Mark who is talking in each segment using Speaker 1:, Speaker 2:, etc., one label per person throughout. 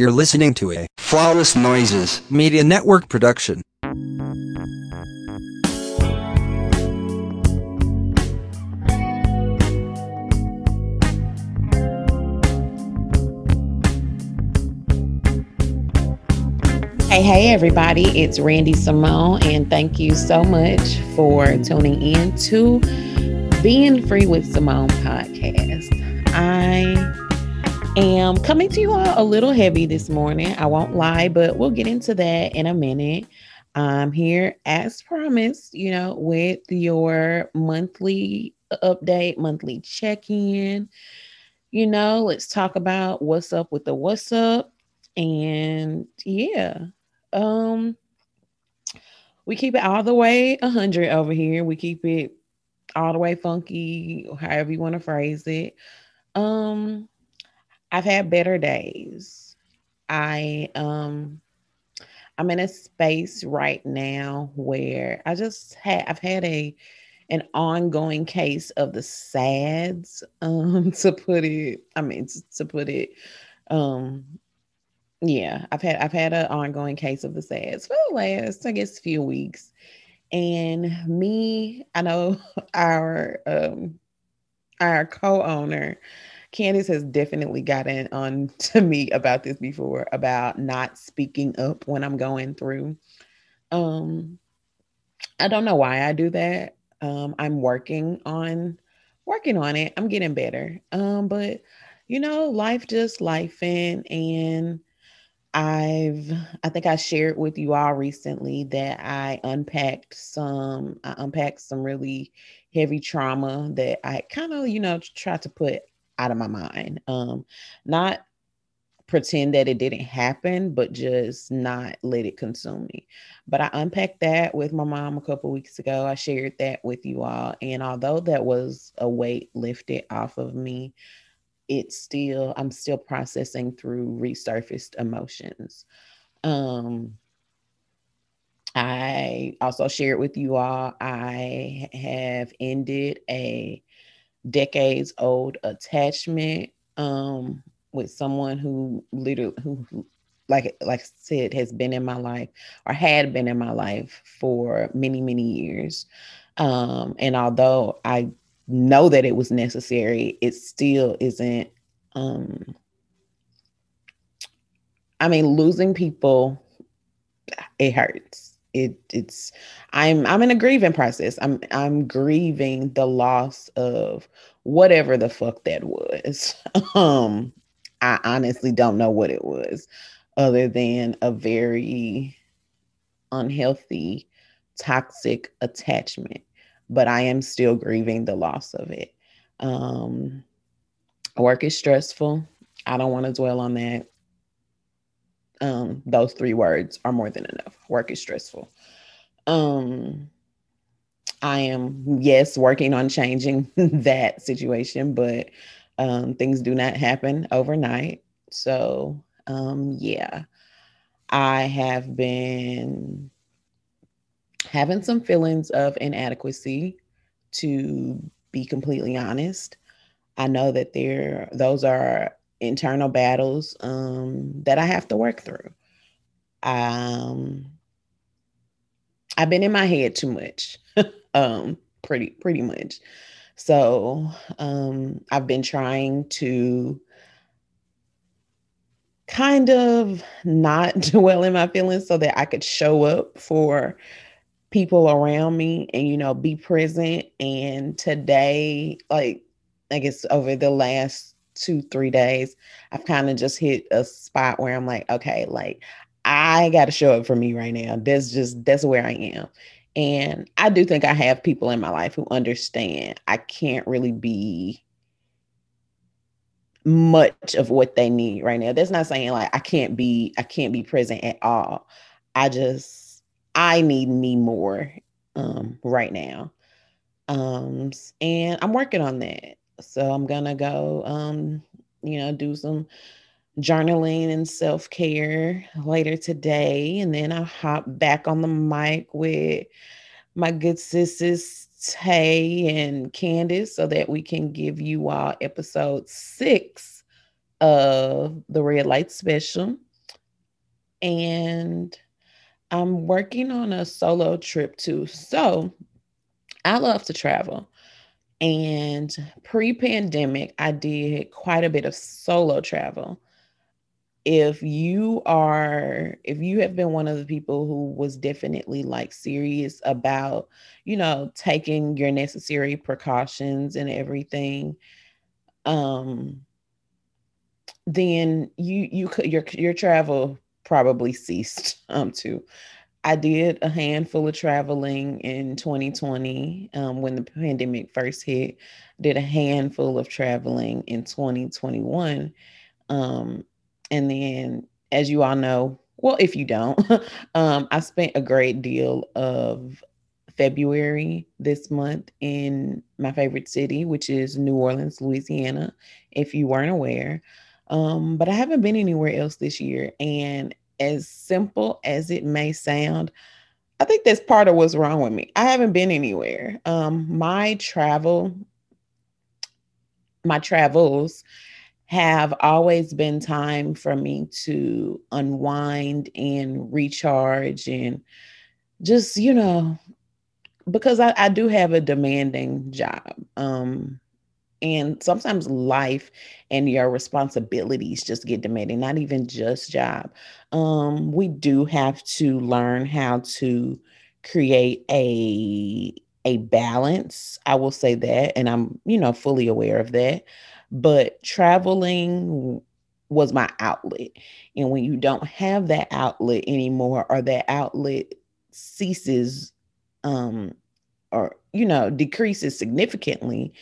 Speaker 1: You're listening to a
Speaker 2: Flawless Noises.
Speaker 1: Media Network production.
Speaker 3: Hey, hey, everybody, it's Randy Simone, and thank you so much for tuning in to Being Free with Simone podcast. I am coming to you all a little heavy this morning. I won't lie, but we'll get into that in a minute. I'm here as promised, you know, with your monthly update, monthly check in. You know, let's talk about what's up with the what's up. And yeah, um, we keep it all the way 100 over here. We keep it all the way funky, however you want to phrase it. Um, I've had better days. I um I'm in a space right now where I just had I've had a an ongoing case of the sads um to put it I mean to, to put it um yeah, I've had I've had an ongoing case of the SADS for the last, I guess, few weeks. And me, I know our um our co-owner, Candice has definitely gotten on to me about this before, about not speaking up when I'm going through. Um I don't know why I do that. Um I'm working on working on it. I'm getting better. Um, but you know, life just life in and I've I think I shared with you all recently that I unpacked some I unpacked some really heavy trauma that I kind of, you know, tried to put out of my mind. Um not pretend that it didn't happen, but just not let it consume me. But I unpacked that with my mom a couple weeks ago. I shared that with you all. And although that was a weight lifted off of me, it's still i'm still processing through resurfaced emotions um i also shared with you all i have ended a decades old attachment um with someone who literally who like like I said has been in my life or had been in my life for many many years um and although i know that it was necessary, it still isn't. Um, I mean, losing people, it hurts. It it's I'm I'm in a grieving process. I'm I'm grieving the loss of whatever the fuck that was. um, I honestly don't know what it was, other than a very unhealthy, toxic attachment but I am still grieving the loss of it. Um, work is stressful. I don't want to dwell on that. Um, those three words are more than enough. Work is stressful. Um, I am, yes, working on changing that situation, but um, things do not happen overnight. So, um, yeah, I have been having some feelings of inadequacy to be completely honest i know that there those are internal battles um, that i have to work through. Um, i've been in my head too much um, pretty pretty much. So um, i've been trying to kind of not dwell in my feelings so that i could show up for people around me and you know be present. And today like i guess over the last two three days i've kind of just hit a spot where i'm like okay like i got to show up for me right now that's just that's where i am and i do think i have people in my life who understand i can't really be much of what they need right now that's not saying like i can't be i can't be present at all i just I need me more um, right now. Um, and I'm working on that. So I'm gonna go, um, you know, do some journaling and self care later today, and then I'll hop back on the mic with my good sisters Tay and Candice, so that we can give you all episode six of the Red Light Special. and I'm working on a solo trip too. So I love to travel. And pre pandemic, I did quite a bit of solo travel. If you are, if you have been one of the people who was definitely like serious about, you know, taking your necessary precautions and everything, um, then you you could your your travel probably ceased um too. I did a handful of traveling in 2020 um, when the pandemic first hit. Did a handful of traveling in 2021, um, and then, as you all know, well, if you don't, um, I spent a great deal of February this month in my favorite city, which is New Orleans, Louisiana. If you weren't aware, um, but I haven't been anywhere else this year. And as simple as it may sound, I think that's part of what's wrong with me. I haven't been anywhere. Um, my travel, my travels have always been time for me to unwind and recharge and just, you know, because I, I do have a demanding job. Um, and sometimes life and your responsibilities just get demanding not even just job. Um, we do have to learn how to create a a balance i will say that and i'm you know fully aware of that but traveling was my outlet and when you don't have that outlet anymore or that outlet ceases um or you know decreases significantly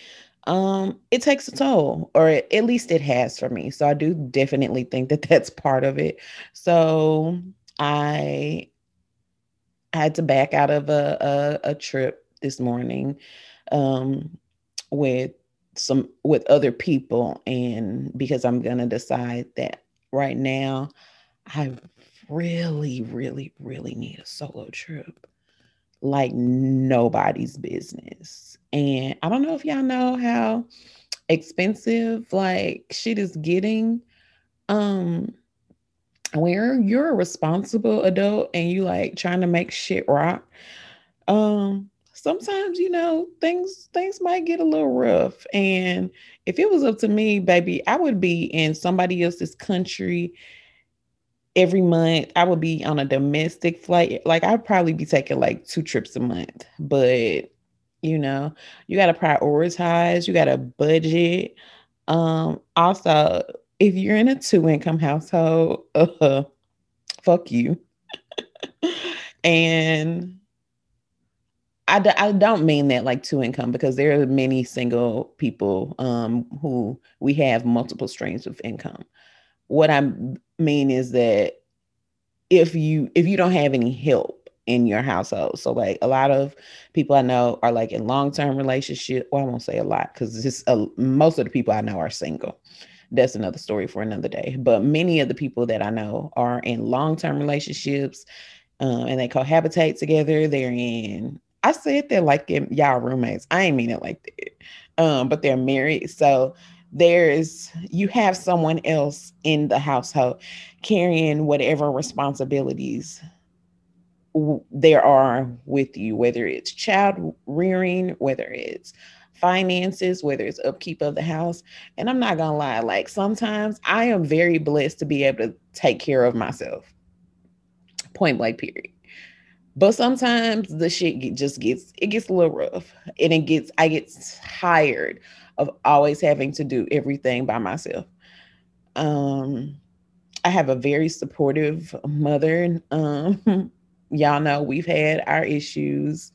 Speaker 3: um it takes a toll or at least it has for me so i do definitely think that that's part of it. So i had to back out of a a, a trip this morning um with some with other people and because i'm going to decide that right now i really really really need a solo trip like nobody's business. And I don't know if y'all know how expensive like shit is getting. Um where you're a responsible adult and you like trying to make shit rock, um, sometimes you know things things might get a little rough. And if it was up to me, baby, I would be in somebody else's country every month I would be on a domestic flight. Like I'd probably be taking like two trips a month, but you know, you got to prioritize, you got to budget. Um also, if you're in a two income household, uh fuck you. and I d- I don't mean that like two income because there are many single people um, who we have multiple streams of income. What I mean is that if you if you don't have any help in your household so like a lot of people i know are like in long-term relationship well i won't say a lot because just uh, most of the people i know are single. That's another story for another day. But many of the people that i know are in long-term relationships um, and they cohabitate together they're in i said they're like y'all roommates. I ain't mean it like that. Um, but they're married. So there's you have someone else in the household carrying whatever responsibilities there are with you whether it's child rearing whether it's finances whether it's upkeep of the house. And i'm not gonna lie like sometimes i am very blessed to be able to take care of myself. Point blank period. But sometimes the shit just gets it gets a little rough and it gets i get tired of always having to do everything by myself. Um, I have a very supportive mother. Um, y'all know we've had our issues.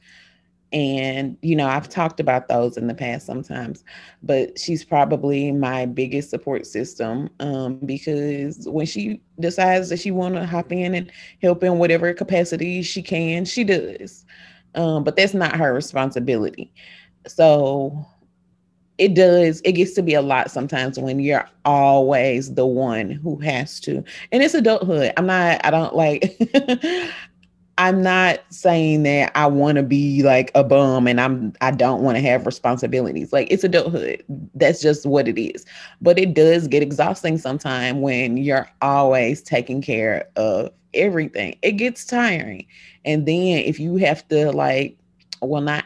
Speaker 3: And, you know, I've talked about those in the past sometimes, but she's probably my biggest support system um, because when she decides that she want to hop in and help in whatever capacity she can, she does. Um, but that's not her responsibility. So it does it gets to be a lot sometimes when you're always the one who has to. And it's adulthood. I'm not i don't like i'm not saying that i want to be like a bum and i'm i don't want to have responsibilities. Like it's adulthood. That's just what it is. But it does get exhausting sometimes when you're always taking care of everything. It gets tiring. And then if you have to like, well, not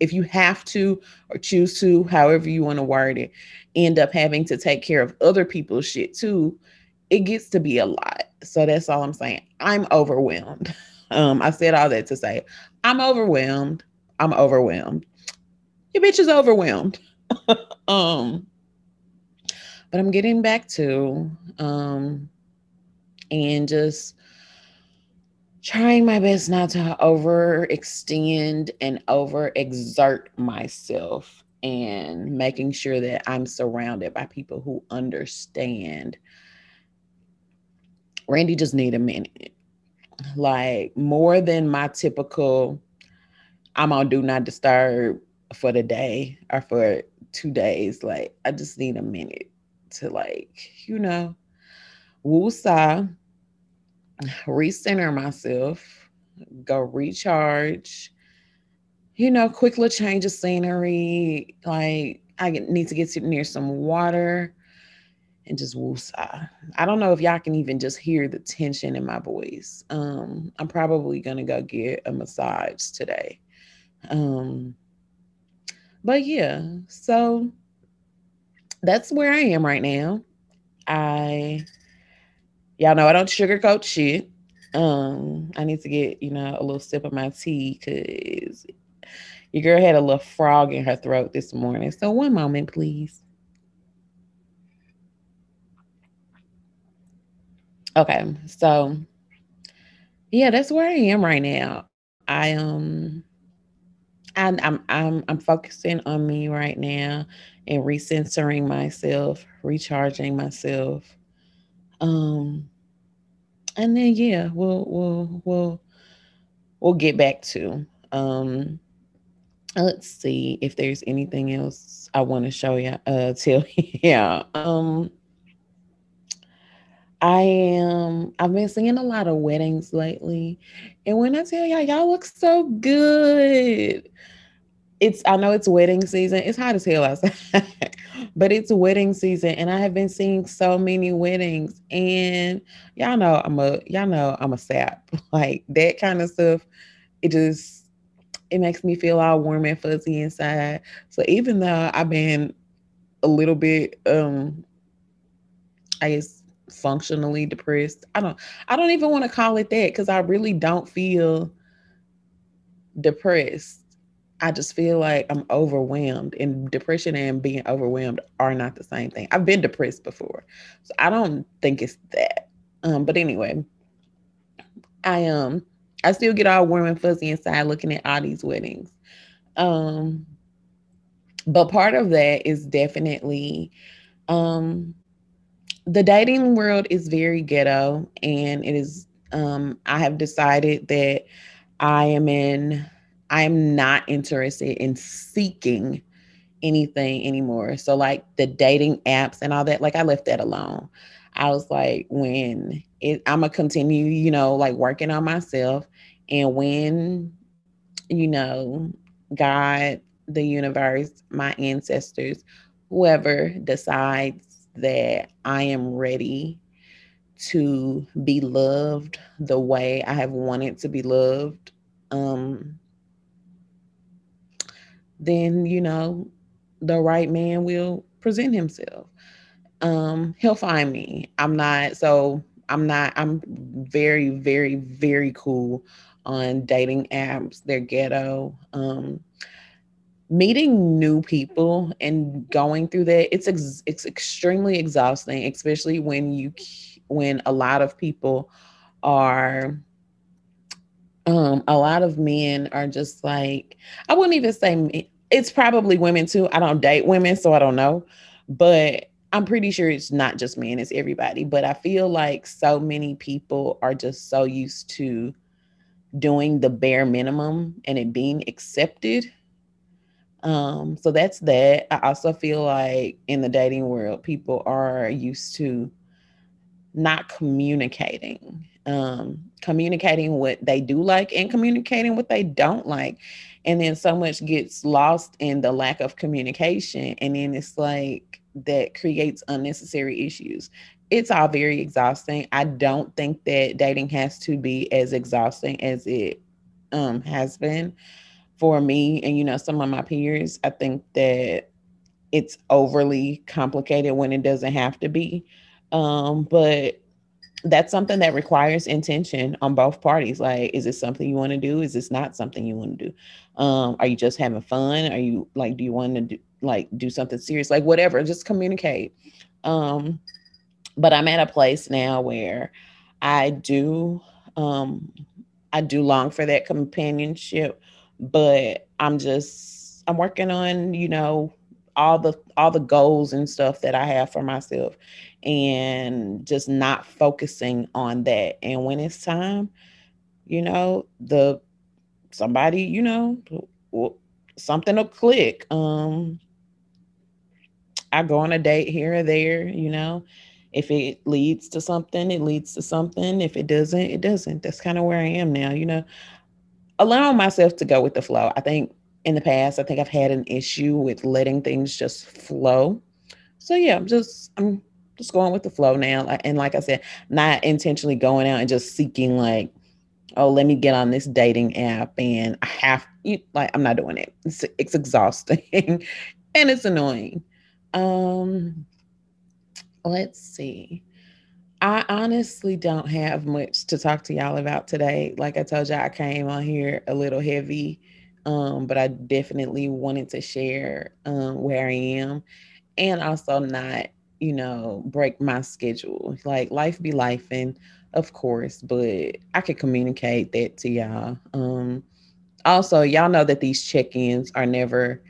Speaker 3: if you have to or choose to, however you want to word it, end up having to take care of other people's shit too, it gets to be a lot. So that's all I'm saying. I'm overwhelmed. Um, I said all that to say I'm overwhelmed. I'm overwhelmed. Your bitch is overwhelmed. um, but I'm getting back to um and just trying my best not to overextend and overexert myself and making sure that I'm surrounded by people who understand. Randy just need a minute. Like more than my typical I'm on do not disturb for the day or for two days. Like I just need a minute to like, you know, woosah, recenter myself, go recharge, you know, quick little change of scenery. Like I need to get near some water and just woosah. I don't know if y'all can even just hear the tension in my voice. Um, I'm probably gonna go get a massage today. Um, but yeah, so that's where I am right now. I y'all know I don't sugarcoat shit. Um, I need to get, you know, a little sip of my tea because your girl had a little frog in her throat this morning. So one moment, please. Okay, so yeah, that's where I am right now. I um and I'm I'm I'm focusing on me right now and recentering myself, recharging myself. Um and then yeah, we'll we'll we'll we'll get back to um let's see if there's anything else I want to show you uh tell yeah. Um I am I've been seeing a lot of weddings lately. And when I tell y'all, y'all look so good it's I know it's wedding season. It's hot as hell outside, but it's wedding season, and I have been seeing so many weddings. And y'all know I'm a y'all know I'm a sap. Like that kind of stuff. It just it makes me feel all warm and fuzzy inside. So even though I've been a little bit um I guess functionally depressed. I don't I don't even want to call it that because I really don't feel depressed I just feel like I'm overwhelmed, and depression and being overwhelmed are not the same thing. I've been depressed before, so I don't think it's that. Um, but anyway, I um I still get all warm and fuzzy inside looking at all these weddings. Um, but part of that is definitely um the dating world is very ghetto, and it is um I have decided that I am in I'm not interested in seeking anything anymore. So like the dating apps and all that, like I left that alone. I was like, when it, I'm gonna continue, you know, like working on myself, and when, you know, God, the universe, my ancestors, whoever decides that I am ready to be loved the way I have wanted to be loved, um, then you know the right man will present himself. Um, he'll find me. I'm not so I'm not I'm very, very, very cool on dating apps. They're ghetto. Um meeting new people and going through that it's ex- it's extremely exhausting especially when you when a lot of people are um, a lot of men are just like, I wouldn't even say it's probably women too. I don't date women, so I don't know. But I'm pretty sure it's not just men, it's everybody. But I feel like so many people are just so used to doing the bare minimum and it being accepted. Um, so that's that. I also feel like in the dating world, people are used to not communicating um, communicating what they do like and communicating what they don't like. And then so much gets lost in the lack of communication. And then it's like that creates unnecessary issues. it's all very exhausting. I don't think that dating has to be as exhausting as it um, has been for me and you know some of my peers. I think that it's overly complicated when it doesn't have to be. Um, but that's something that requires intention on both parties. Like, is this something you want to do? Is this not something you want to do? Um, are you just having fun? Are you like, do you want to do like do something serious? Like whatever, just communicate. Um, but I'm at a place now where I do um I do long for that companionship, but I'm just I'm working on, you know, all the all the goals and stuff that I have for myself and just not focusing on that. And when it's time, you know, the somebody, you know, something will click. Um I go on a date here or there, you know. If it leads to something, it leads to something. If it doesn't, it doesn't. That's kind of where I am now, you know. Allowing myself to go with the flow. I think in the past, I think I've had an issue with letting things just flow. So yeah, I'm just I'm just going with the flow now. And like I said, not intentionally going out and just seeking like, oh, let me get on this dating app and I have you like I'm not doing it. It's, it's exhausting and it's annoying. Um, let's see. I honestly don't have much to talk to y'all about today. Like I told you, I came on here a little heavy, um, but I definitely wanted to share um, where I am and also not, you know, break my schedule. Like life be life, and of course, but I can communicate that to y'all. Um, also, y'all know that these check-ins are never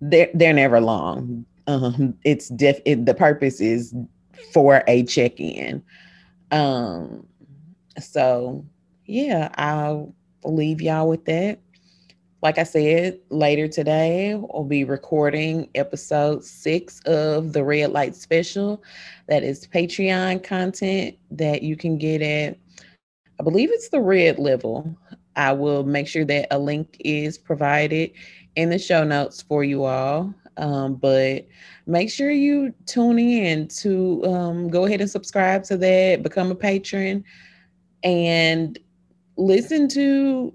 Speaker 3: they're they're never long um, it's def it, the purpose is for a check-in. Um, so yeah, I'll leave y'all with that. Like I said, later today we'll be recording episode six of the Red Light Special. That is Patreon content that you can get at, I believe it's the red level. I will make sure that a link is provided in the show notes for you all. Um, but make sure you tune in to um, go ahead and subscribe to that, become a patron, and listen to.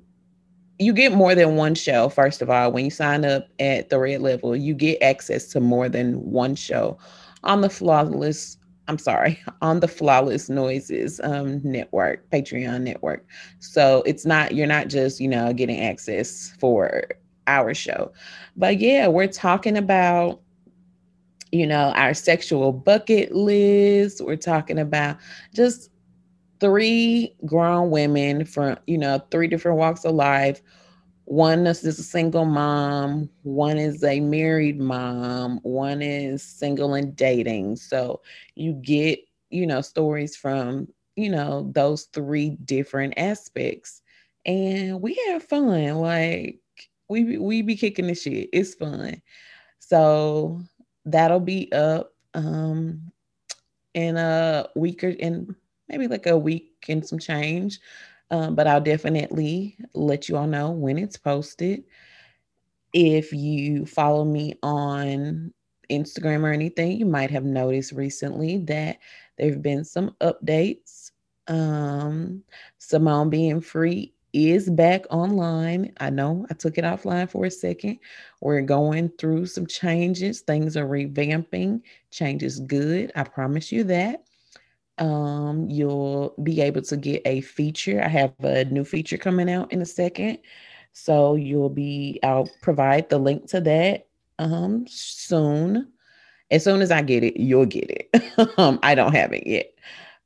Speaker 3: You get more than one show, first of all. When you sign up at the red level, you get access to more than one show on the flawless I'm sorry, on the Flawless Noises um, network, Patreon network. So it's not, you're not just, you know, getting access for our show. But yeah, we're talking about you know, our sexual bucket list. We're talking about just three grown women from, you know, three different walks of life. One is a single mom, one is a married mom, one is single and dating. So you get, you know, stories from, you know, those three different aspects. And we have fun. Like we we be kicking the shit. It's fun. So that'll be up um in a week or in maybe like a week and some change. Um, but I'll definitely let you all know when it's posted. If you follow me on Instagram or anything, you might have noticed recently that there have been some updates. Um, Simone being free is back online. I know I took it offline for a second. We're going through some changes. Things are revamping. Change is good. I promise you that. Um, you'll be able to get a feature. I have a new feature coming out in a second. So you'll be, I'll provide the link to that um soon. As soon as I get it, you'll get it. um, I don't have it yet.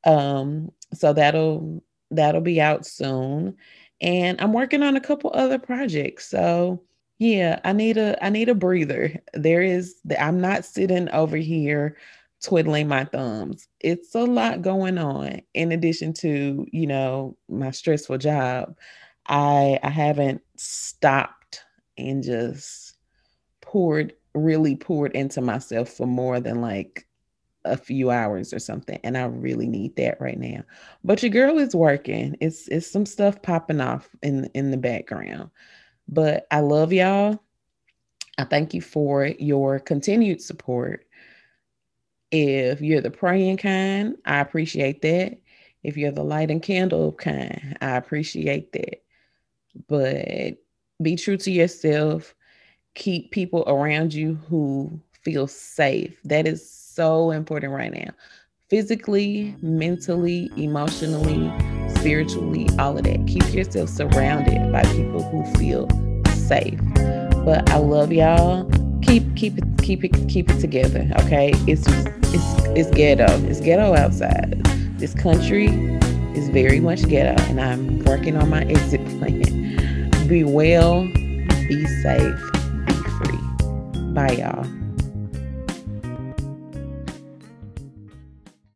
Speaker 3: Um, so that'll that'll be out soon and I'm working on a couple other projects. So yeah, I need a I need a breather. There is that I'm not sitting over here twiddling my thumbs. It's a lot going on. In addition to, you know, my stressful job. I I haven't stopped and just poured really poured into myself for more than like a few hours or something and i really need that right now. But your girl is working. It's it's some stuff popping off in in the background. But i love y'all. I thank you for your continued support If you're the praying kind, I appreciate that. If you're the light and candle kind, I appreciate that. But be true to yourself. Keep people around you who feel safe. That is so important right now. Physically, mentally, emotionally, spiritually, all of that. Keep yourself surrounded by people who feel safe. But I love y'all. Keep keep it keep it keep it together. Okay. It's it's it's ghetto. It's ghetto outside. This country is very much ghetto, and I'm working on my exit plan. Be well, be safe, be free. Bye, y'all.